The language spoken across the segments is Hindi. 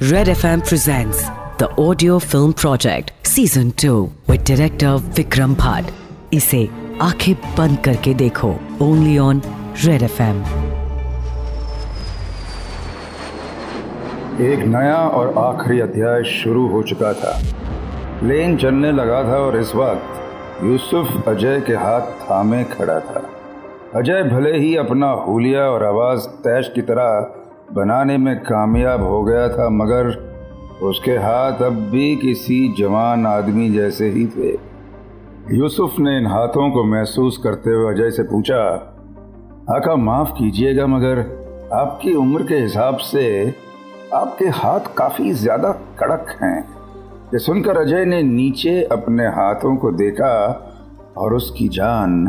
Red FM presents the audio film project season 2 with director Vikram Bhatt. इसे आँखें बंद करके देखो। ओनली ऑन रेड एफएम एक नया और आखिरी अध्याय शुरू हो चुका था। प्लेन चलने लगा था और इस वक्त यूसुफ अजय के हाथ थामे खड़ा था। अजय भले ही अपना हुलिया और आवाज़ तैश की तरह बनाने में कामयाब हो गया था, मगर उसके हाथ अब भी किसी जवान आदमी जैसे ही थे। यूसुफ ने इन हाथों को महसूस करते हुए अजय से पूछा, आका, माफ़ कीजिएगा, मगर आपकी उम्र के हिसाब से आपके हाथ काफ़ी ज़्यादा कड़क हैं। ये सुनकर अजय ने नीचे अपने हाथों को देखा और उसकी जान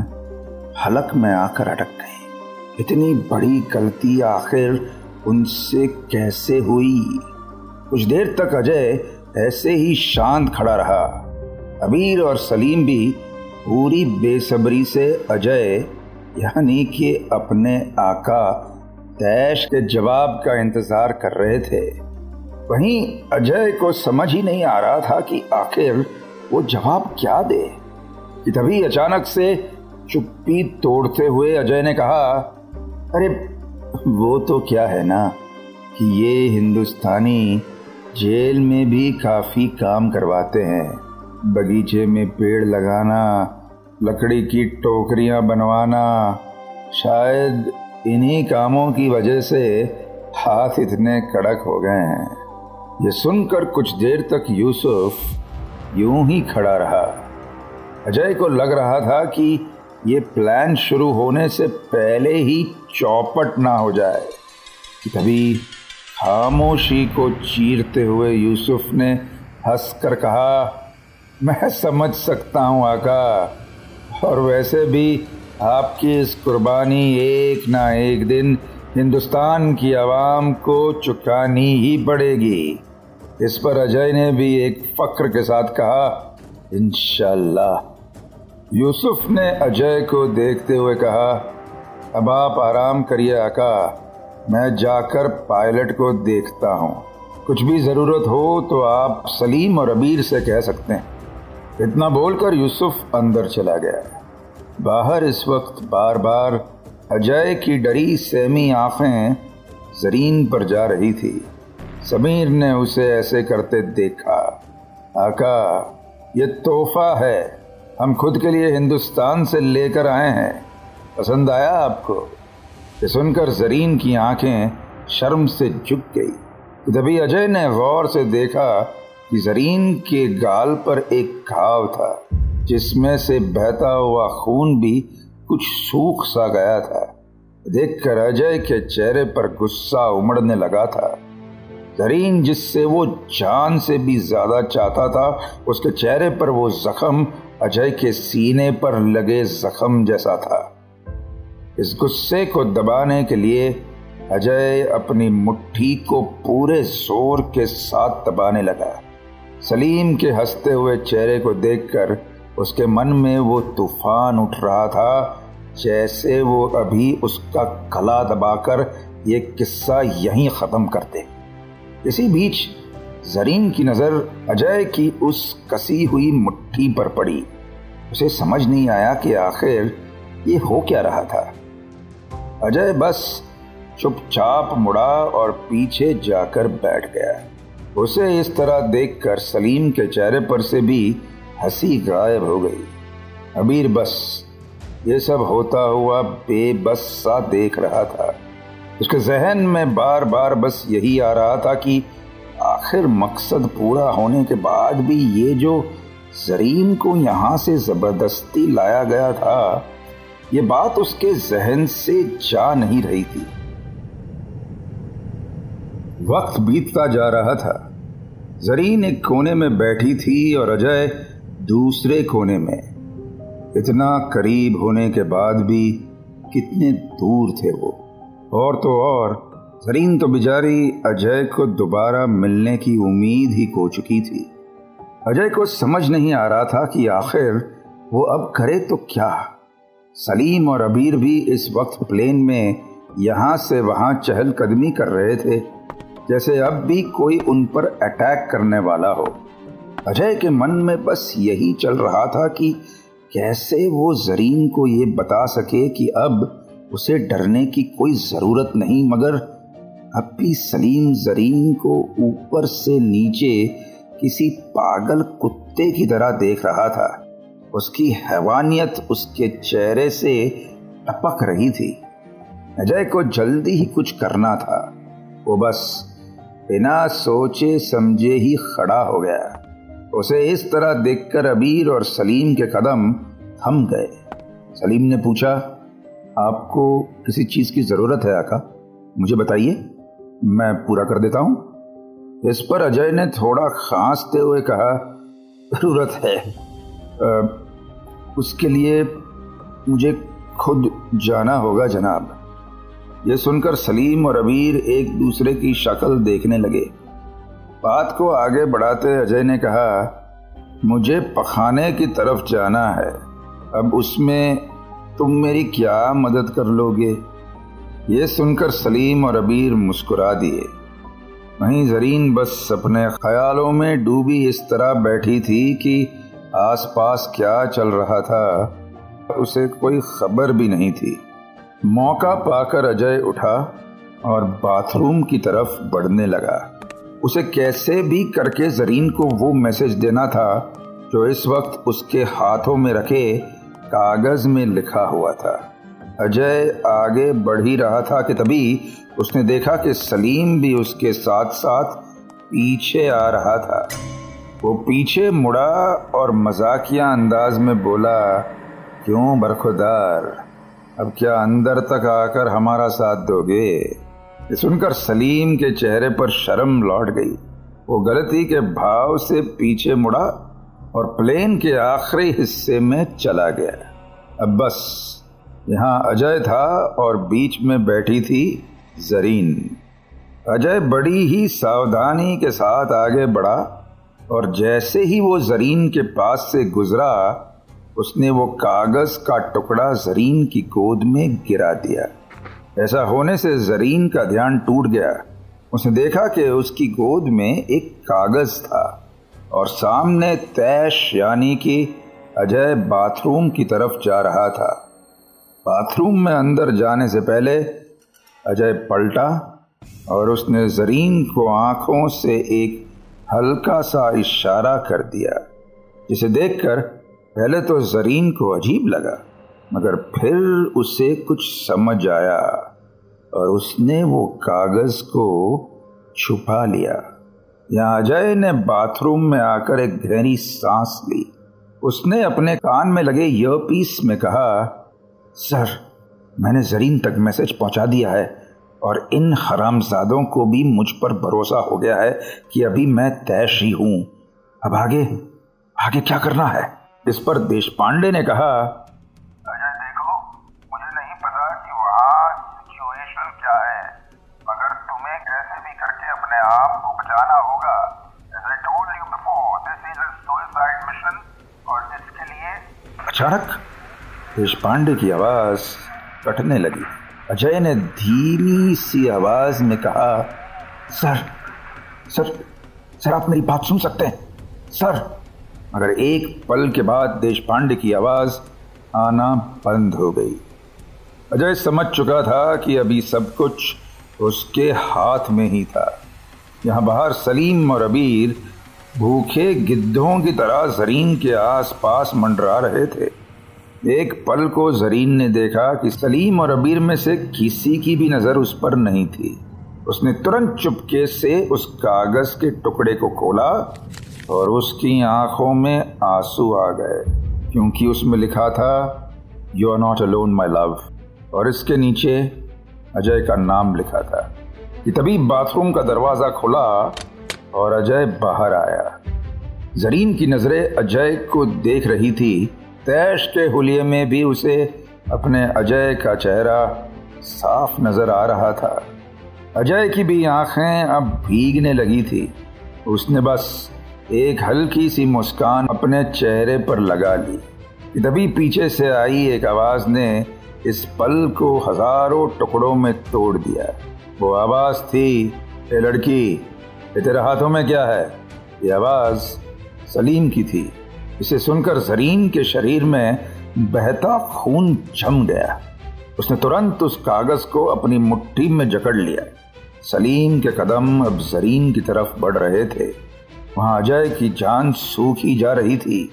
हलक में आकर अटक गई। इतनी बड़ी गलती आखिर उनसे कैसे हुई? कुछ देर तक अजय ऐसे ही शांत खड़ा रहा। अबीर और सलीम भी पूरी बेसब्री से अजय, यानी कि अपने आका, तैश के जवाब का इंतज़ार कर रहे थे। वहीं अजय को समझ ही नहीं आ रहा था कि आखिर वो जवाब क्या दे। तभी अचानक से चुप्पी तोड़ते हुए अजय ने कहा, अरे वो तो क्या है ना, कि ये हिंदुस्तानी जेल में भी काफ़ी काम करवाते हैं। बगीचे में पेड़ लगाना, लकड़ी की टोकरियाँ बनवाना, शायद इन्हीं कामों की वजह से हाथ इतने कड़क हो गए हैं। ये सुनकर कुछ देर तक यूसुफ यूँ ही खड़ा रहा। अजय को लग रहा था कि ये प्लान शुरू होने से पहले ही चौपट ना हो जाए। तभी खामोशी को चीरते हुए यूसुफ ने हंसकर कहा, मैं समझ सकता हूँ आका, और वैसे भी आपकी इस कुर्बानी एक ना एक दिन हिंदुस्तान की आवाम को चुकानी ही पड़ेगी। इस पर अजय ने भी एक फक्र के साथ कहा, इंशाल्लाह यूसुफ ने अजय को देखते हुए कहा, अब आप आराम करिए आका, मैं जाकर पायलट को देखता हूँ। कुछ भी ज़रूरत हो तो आप सलीम और अबीर से कह सकते हैं। इतना बोलकर यूसुफ अंदर चला गया। बाहर इस वक्त बार बार अजय की डरी सेमी आँखें जरीन पर जा रही थी। समीर ने उसे ऐसे करते देखा, आका, ये तोहफा है। हम खुद के लिए हिंदुस्तान से लेकर आए हैं। पसंद आया आपको? ये सुनकर जरीन की आँखें शर्म से झुक गई। तभी अजय ने गौर से देखा कि जरीन के गाल पर एक घाव था, जिसमें से बहता हुआ खून भी कुछ सूख सा गया था, देखकर अजय के चेहरे पर गुस्सा उमड़ने लगा था। जरीन जिससे वो जान से भी ज़्यादा चाहता था, उसके चेहरे पर वो जख्म अजय के सीने पर लगे जख्म जैसा था। इस गुस्से को दबाने के लिए अजय अपनी मुट्ठी को पूरे ज़ोर के साथ दबाने लगा। सलीम के हँसते हुए चेहरे को देखकर उसके मन में वो तूफ़ान उठ रहा था, जैसे वो अभी उसका गला दबाकर ये किस्सा यहीं खत्म करते इसी बीच जरीन की नज़र अजय की उस कसी हुई मुट्ठी पर पड़ी। उसे समझ नहीं आया कि आखिर ये हो क्या रहा था। अजय बस चुपचाप मुड़ा और पीछे जाकर बैठ गया। उसे इस तरह देखकर सलीम के चेहरे पर से भी हँसी गायब हो गई। अबीर बस, ये सब होता हुआ बेबस सा देख रहा था। उसके जहन में बार बार बस यही आ रहा था कि आखिर मकसद पूरा होने के बाद भी ये जो जरीन को यहाँ से ज़बरदस्ती लाया गया था, ये बात उसके जहन से जा नहीं रही थी। वक्त बीतता जा रहा था। जरीन एक कोने में बैठी थी और अजय दूसरे कोने में। इतना करीब होने के बाद भी कितने दूर थे वो। और तो और जरीन तो बेचारी अजय को दोबारा मिलने की उम्मीद ही खो चुकी थी। अजय को समझ नहीं आ रहा था कि आखिर वो अब करे तो क्या। सलीम और अबीर भी इस वक्त प्लेन में यहाँ से वहाँ चहल कदमी कर रहे थे, जैसे अब भी कोई उन पर अटैक करने वाला हो। अजय के मन में बस यही चल रहा था कि कैसे वो जरीन को ये बता सके कि अब उसे डरने की कोई ज़रूरत नहीं, मगर अब सलीम जरीन को ऊपर से नीचे किसी पागल कुत्ते की तरह देख रहा था। उसकी हैवानियत उसके चेहरे से टपक रही थी। अजय को जल्दी ही कुछ करना था। वो बस बिना सोचे समझे ही खड़ा हो गया। उसे इस तरह देखकर अबीर और सलीम के कदम थम गए। सलीम ने पूछा, आपको किसी चीज़ की ज़रूरत है आका? मुझे बताइए। मैं पूरा कर देता हूँ। इस पर अजय ने थोड़ा खांसते हुए कहा ज़रूरत है। आ, उसके लिए मुझे खुद जाना होगा जनाब। यह सुनकर सलीम और अबीर एक दूसरे की शक्ल देखने लगे। बात को आगे बढ़ाते अजय ने कहा मुझे पखाने की तरफ़ जाना है। अब उसमें तुम मेरी क्या मदद कर लोगे? ये सुनकर सलीम और अबीर मुस्कुरा दिए। वहीं जरीन बस अपने ख्यालों में डूबी इस तरह बैठी थी कि आसपास क्या चल रहा था, उसे कोई खबर भी नहीं थी। मौका पाकर अजय उठा और बाथरूम की तरफ़ बढ़ने लगा। उसे कैसे भी करके जरीन को वो मैसेज देना था, जो इस वक्त उसके हाथों में रखे कागज़ में लिखा हुआ था। अजय आगे बढ़ ही रहा था कि तभी उसने देखा कि सलीम भी उसके साथ साथ पीछे आ रहा था। वो पीछे मुड़ा और मजाकिया अंदाज में बोला, क्यों बरखुदार? अब क्या अंदर तक आकर हमारा साथ दोगे? सुनकर सलीम के चेहरे पर शर्म लौट गई। वो गलती के भाव से पीछे मुड़ा और प्लेन के आखिरी हिस्से में चला गया। अब बस यहाँ अजय था और बीच में बैठी थी जरीन। अजय बड़ी ही सावधानी के साथ आगे बढ़ा और जैसे ही वो जरीन के पास से गुजरा, उसने वो कागज़ का टुकड़ा जरीन की गोद में गिरा दिया। ऐसा होने से जरीन का ध्यान टूट गया। उसने देखा कि उसकी गोद में एक कागज़ था और सामने तैश यानी कि अजय बाथरूम की तरफ़ जा रहा था। बाथरूम में अंदर जाने से पहले अजय पलटा और उसने जरीन को आँखों से एक हल्का सा इशारा कर दिया, जिसे देखकर पहले तो जरीन को अजीब लगा, मगर फिर उसे कुछ समझ आया और उसने वो कागज़ को छुपा लिया। यहाँ अजय ने बाथरूम में आकर एक गहरी सांस ली। उसने अपने कान में लगे ईयरपीस में कहा सर मैंने जरीन तक मैसेज पहुँचा दिया है और इन हरामजादों को भी मुझ पर भरोसा हो गया है कि अभी मैं तैश ही हूँ। अब आगे आगे क्या करना है? इस पर देश पांडे ने कहा अजय देखो मुझे नहीं पता कि वहाँ सिचुएशन क्या है। मगर तुम्हें कैसे भी करके अपने आप को बचाना होगा मिशन और इसके लिए अचानक? देश पांडे की आवाज़ कटने लगी। अजय ने धीमी सी आवाज़ में कहा, सर सर सर, आप मेरी बात सुन सकते हैं। सर। मगर एक पल के बाद देश पांडे की आवाज़ आना बंद हो गई। अजय समझ चुका था कि अभी सब कुछ उसके हाथ में ही था। यहाँ बाहर सलीम और अबीर भूखे गिद्धों की तरह जरीन के आसपास मंडरा रहे थे। एक पल को जरीन ने देखा कि सलीम और अबीर में से किसी की भी नज़र उस पर नहीं थी। उसने तुरंत चुपके से उस कागज़ के टुकड़े को खोला और उसकी आँखों में आँसू आ गए, क्योंकि उसमें लिखा था you are not alone my love और इसके नीचे अजय का नाम लिखा था कि तभी बाथरूम का दरवाज़ा खुला और अजय बाहर आया। जरीन की नज़रें अजय को देख रही थी तैश के हुलिये में भी उसे अपने अजय का चेहरा साफ़ नज़र आ रहा था। अजय की भी आँखें अब भीगने लगी थी। उसने बस एक हल्की सी मुस्कान अपने चेहरे पर लगा ली। तभी पीछे से आई एक आवाज़ ने इस पल को हज़ारों टुकड़ों में तोड़ दिया। वो आवाज़ थी, ए लड़की तेरे हाथों में क्या है? ये आवाज़ सलीम की थी। इसे सुनकर जरीन के शरीर में बहता खून जम गया। उसने तुरंत उस कागज़ को अपनी मुट्ठी में जकड़ लिया। सलीम के कदम अब जरीन की तरफ़ बढ़ रहे थे। वहाँ अजय की जान सूखी जा रही थी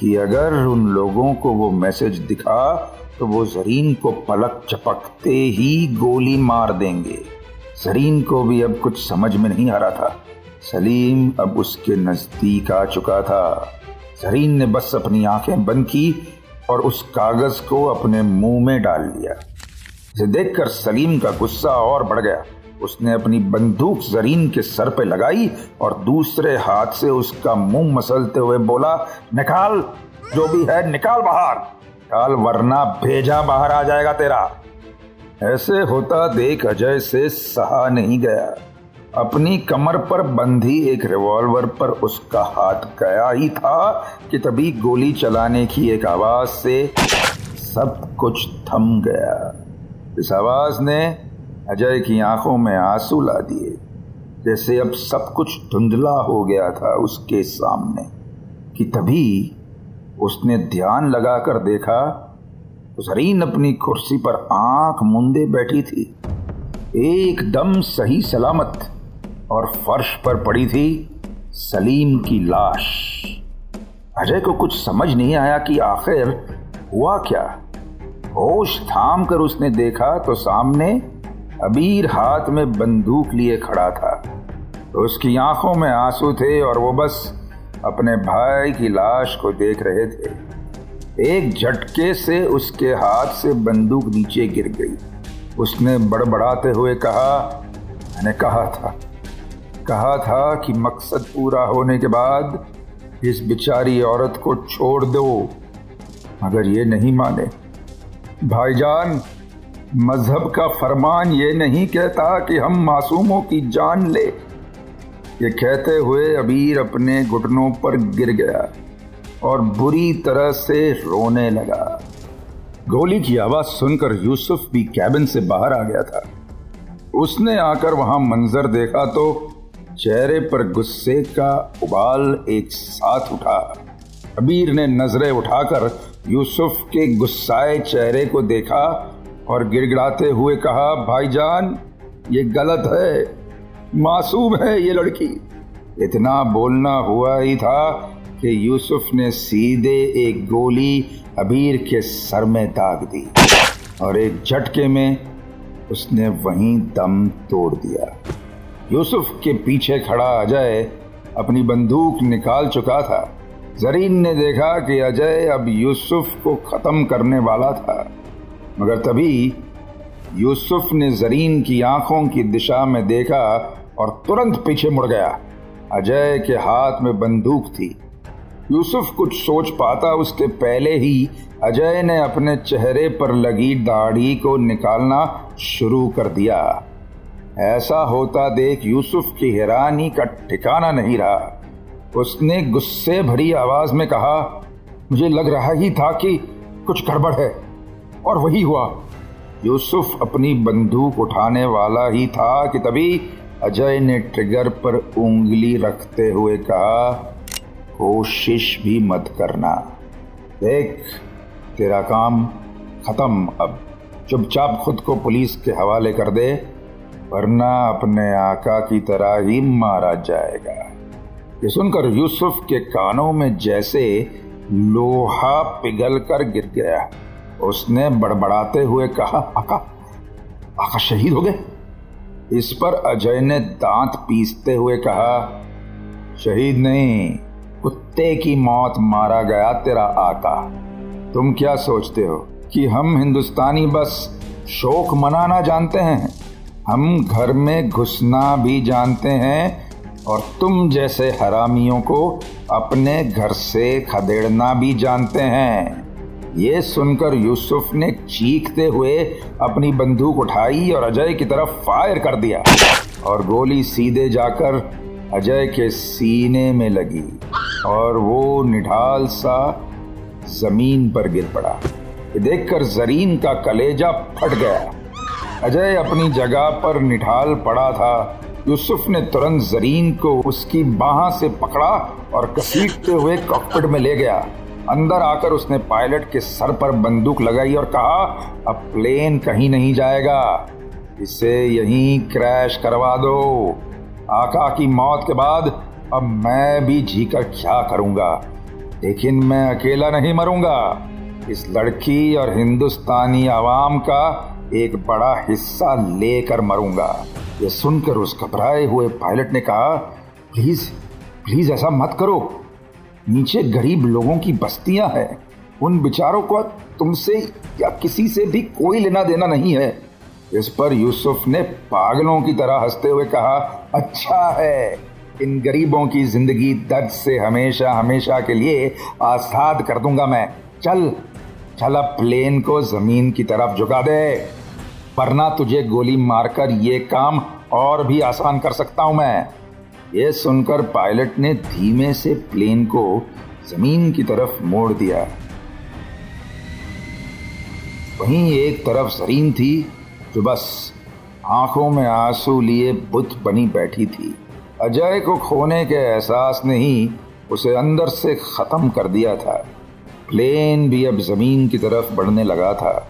कि अगर उन लोगों को वो मैसेज दिखा तो वो जरीन को पलक चपकते ही गोली मार देंगे। जरीन को भी अब कुछ समझ में नहीं आ रहा था। सलीम अब उसके नज़दीक आ चुका था। जरीन ने बस अपनी आँखें बंद की और उस कागज़ को अपने मुँह में डाल लिया इसे देखकर सलीम का गुस्सा और बढ़ गया। उसने अपनी बंदूक जरीन के सर पे लगाई और दूसरे हाथ से उसका मुँह मसलते हुए बोला, निकाल, जो भी है निकाल बाहर। निकाल, वरना भेजा बाहर आ जाएगा तेरा। ऐसे होता देख अजय से सहा नहीं गया। अपनी कमर पर बंधी एक रिवॉल्वर पर उसका हाथ गया ही था कि तभी गोली चलाने की एक आवाज़ से सब कुछ थम गया। इस आवाज़ ने अजय की आँखों में आँसू ला दिए, जैसे अब सब कुछ धुंधला हो गया था उसके सामने, कि तभी उसने ध्यान लगाकर देखा जरीन अपनी कुर्सी पर आँख मुंदे बैठी थी। एकदम सही सलामत और फर्श पर पड़ी थी सलीम की लाश। अजय को कुछ समझ नहीं आया कि आखिर हुआ क्या। होश थाम कर उसने देखा तो सामने अबीर हाथ में बंदूक लिए खड़ा था। उसकी आँखों में आँसू थे और वो बस अपने भाई की लाश को देख रहे थे। एक झटके से उसके हाथ से बंदूक नीचे गिर गई। उसने बड़बड़ाते हुए कहा, मैंने कहा था कहा था कि मकसद पूरा होने के बाद इस बिचारी औरत को छोड़ दो। मगर ये नहीं माने। भाईजान, मज़हब का फरमान ये नहीं कहता कि हम मासूमों की जान ले। ये कहते हुए अबीर अपने घुटनों पर गिर गया और बुरी तरह से रोने लगा। गोली की आवाज़ सुनकर यूसुफ भी कैबिन से बाहर आ गया था। उसने आकर वहाँ मंजर देखा तो चेहरे पर गुस्से का उबाल एक साथ उठा। अबीर ने नज़रें उठाकर यूसुफ के गुस्साए चेहरे को देखा और गिड़गिड़ाते हुए कहा, भाईजान, ये गलत है। मासूम है ये लड़की। इतना बोलना हुआ ही था कि यूसुफ ने सीधे एक गोली अबीर के सर में दाग दी और एक झटके में उसने वहीं दम तोड़ दिया। यूसुफ के पीछे खड़ा अजय अपनी बंदूक निकाल चुका था। जरीन ने देखा कि अजय अब यूसुफ को खत्म करने वाला था। मगर तभी यूसुफ ने जरीन की आँखों की दिशा में देखा और तुरंत पीछे मुड़ गया। अजय के हाथ में बंदूक थी। यूसुफ कुछ सोच पाता उसके पहले ही अजय ने अपने चेहरे पर लगी दाढ़ी को निकालना शुरू कर दिया। ऐसा होता देख यूसुफ की हैरानी का ठिकाना नहीं रहा। उसने गुस्से भरी आवाज़ में कहा, मुझे लग रहा ही था कि कुछ गड़बड़ है। और वही हुआ। यूसुफ अपनी बंदूक उठाने वाला ही था कि तभी अजय ने ट्रिगर पर उंगली रखते हुए कहा, कोशिश भी मत करना। देख, तेरा काम खत्म अब। चुपचाप खुद को पुलिस के हवाले कर दे। वरना अपने आका की तरह ही मारा जाएगा। ये सुनकर यूसुफ के कानों में जैसे लोहा पिघल कर गिर गया। उसने बड़बड़ाते हुए कहा, आका आका शहीद हो गए? इस पर अजय ने दांत पीसते हुए कहा, शहीद नहीं, कुत्ते की मौत मारा गया तेरा आका। तुम क्या सोचते हो कि हम हिंदुस्तानी बस शोक मनाना जानते हैं? हम घर में घुसना भी जानते हैं और तुम जैसे हरामियों को अपने घर से खदेड़ना भी जानते हैं। ये सुनकर यूसुफ ने चीखते हुए अपनी बंदूक उठाई और अजय की तरफ़ फायर कर दिया और गोली सीधे जाकर अजय के सीने में लगी और वो निढाल सा ज़मीन पर गिर पड़ा। देखकर जरीन का कलेजा फट गया। अजय अपनी जगह पर निठाल पड़ा था। यूसुफ ने तुरंत जरीन को उसकी बाह से पकड़ा और घसीटते हुए कॉकपिट में ले गया। अंदर आकर उसने पायलट के सर पर बंदूक लगाई और कहा, अब प्लेन कहीं नहीं जाएगा। इसे यहीं क्रैश करवा दो। आका की मौत के बाद अब मैं भी जीकर क्या करूँगा? लेकिन मैं अकेला नहीं मरूँगा। इस लड़की और हिंदुस्तानी आवाम का एक बड़ा हिस्सा लेकर मरूँगा। यह सुनकर उस घबराए हुए पायलट ने कहा, प्लीज़ प्लीज़ ऐसा मत करो। नीचे गरीब लोगों की बस्तियाँ हैं। उन बिचारों को तुमसे या किसी से भी कोई लेना देना नहीं है। इस पर यूसुफ ने पागलों की तरह हँसते हुए कहा अच्छा है। इन गरीबों की ज़िंदगी दर्द से हमेशा हमेशा के लिए आसाद कर दूँगा मैं। चल चल अब प्लेन को ज़मीन की तरफ़ झुका दे। वरना तुझे गोली मारकर ये काम और भी आसान कर सकता हूँ मैं। यह सुनकर पायलट ने धीमे से प्लेन को ज़मीन की तरफ़ मोड़ दिया। वहीं एक तरफ़ सरीन थी जो बस आँखों में आँसू लिए बुत बनी बैठी थी। अजय को खोने के एहसास ने ही उसे अंदर से खत्म कर दिया था। प्लेन भी अब ज़मीन की तरफ़ बढ़ने लगा था।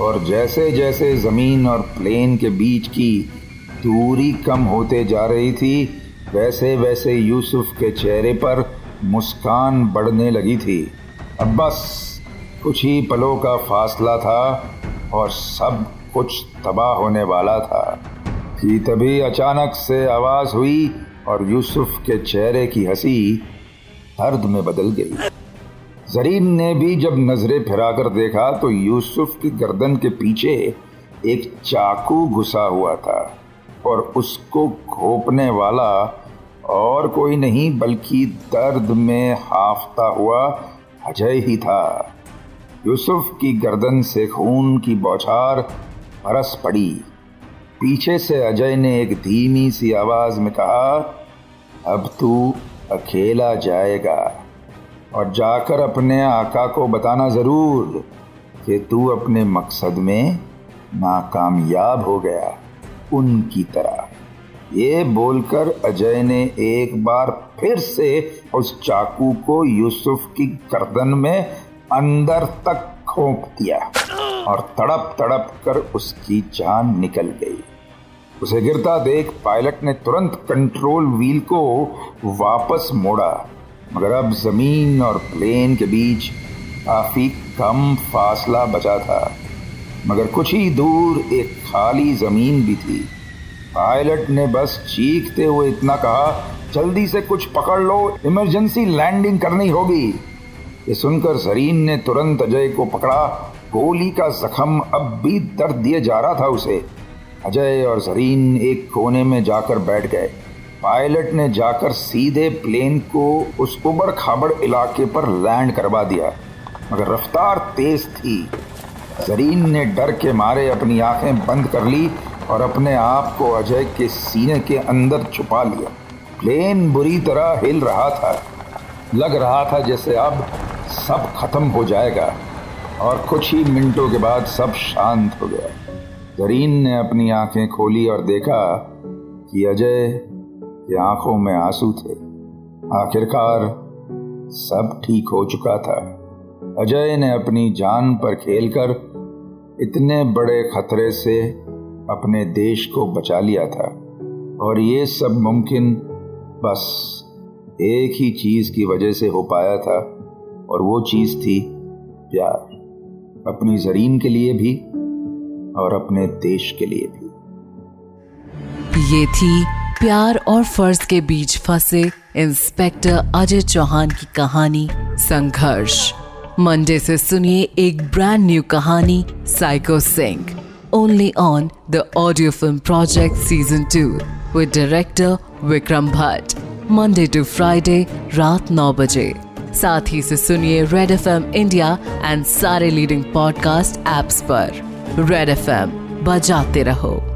और जैसे जैसे ज़मीन और प्लेन के बीच की दूरी कम होते जा रही थी वैसे वैसे यूसुफ के चेहरे पर मुस्कान बढ़ने लगी थी। अब बस कुछ ही पलों का फासला था और सब कुछ तबाह होने वाला था। कि तभी अचानक से आवाज़ हुई और यूसुफ के चेहरे की हँसी दर्द में बदल गई। जरीन ने भी जब नज़रें फिराकर देखा तो यूसुफ की गर्दन के पीछे एक चाकू घुसा हुआ था और उसको घोपने वाला और कोई नहीं, बल्कि दर्द में हाफता हुआ अजय ही था। यूसुफ की गर्दन से खून की बौछार बरस पड़ी। पीछे से अजय ने एक धीमी सी आवाज़ में कहा, अब तू अकेला जाएगा। और जाकर अपने आका को बताना ज़रूर कि तू अपने मकसद में नाकामयाब हो गया उनकी तरह। ये बोलकर अजय ने एक बार फिर से उस चाकू को यूसुफ की गर्दन में अंदर तक खोप दिया और तड़प तड़प कर उसकी जान निकल गई। उसे गिरता देख पायलट ने तुरंत कंट्रोल व्हील को वापस मोड़ा। मगर अब ज़मीन और प्लेन के बीच काफ़ी कम फासला बचा था। मगर कुछ ही दूर एक खाली ज़मीन भी थी। पायलट ने बस चीखते हुए इतना कहा, जल्दी से कुछ पकड़ लो, इमरजेंसी लैंडिंग करनी होगी। ये सुनकर जरीन ने तुरंत अजय को पकड़ा। गोली का जख्म अब भी दर्द दिए जा रहा था उसे। अजय और जरीन एक कोने में जाकर बैठ गए। पायलट ने जाकर सीधे प्लेन को उस उबड़ खाबड़ इलाके पर लैंड करवा दिया। मगर रफ्तार तेज थी। जरीन ने डर के मारे अपनी आँखें बंद कर ली और अपने आप को अजय के सीने के अंदर छुपा लिया। प्लेन बुरी तरह हिल रहा था। लग रहा था जैसे अब सब खत्म हो जाएगा और कुछ ही मिनटों के बाद सब शांत हो गया। जरीन ने अपनी आँखें खोली और देखा कि अजय की आँखों में आँसू थे। आखिरकार सब ठीक हो चुका था। अजय ने अपनी जान पर खेलकर इतने बड़े खतरे से अपने देश को बचा लिया था। और ये सब मुमकिन बस एक ही चीज़ की वजह से हो पाया था, और वो चीज़ थी प्यार। अपनी जरीन के लिए भी और अपने देश के लिए भी। ये थी प्यार और फ़र्ज़ के बीच फंसे इंस्पेक्टर अजय चौहान की कहानी संघर्ष। मंडे से सुनिए एक ब्रांड न्यू कहानी psycho Singh only on the audio film project season two with director Vikram Bhatt Monday to Friday रात नौ बजे। साथ ही से सुनिए red F M India and सारे लीडिंग पॉडकास्ट एप्स पर। रेड एफ़ एम बजाते रहो।